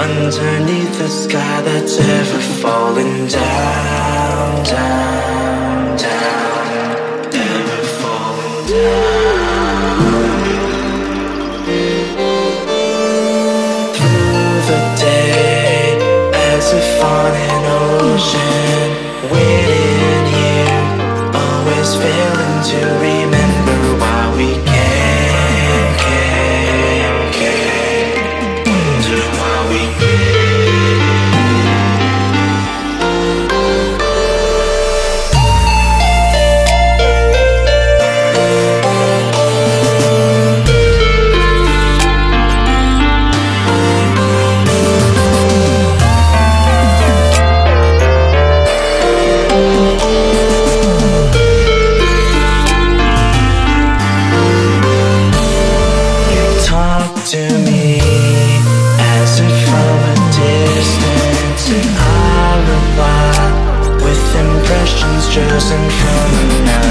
underneath the sky that's ever falling down, down, down, ever falling down. Through the day, as if on an ocean, waiting here, always failing to to me as if from a distance, and I reply with impressions chosen from a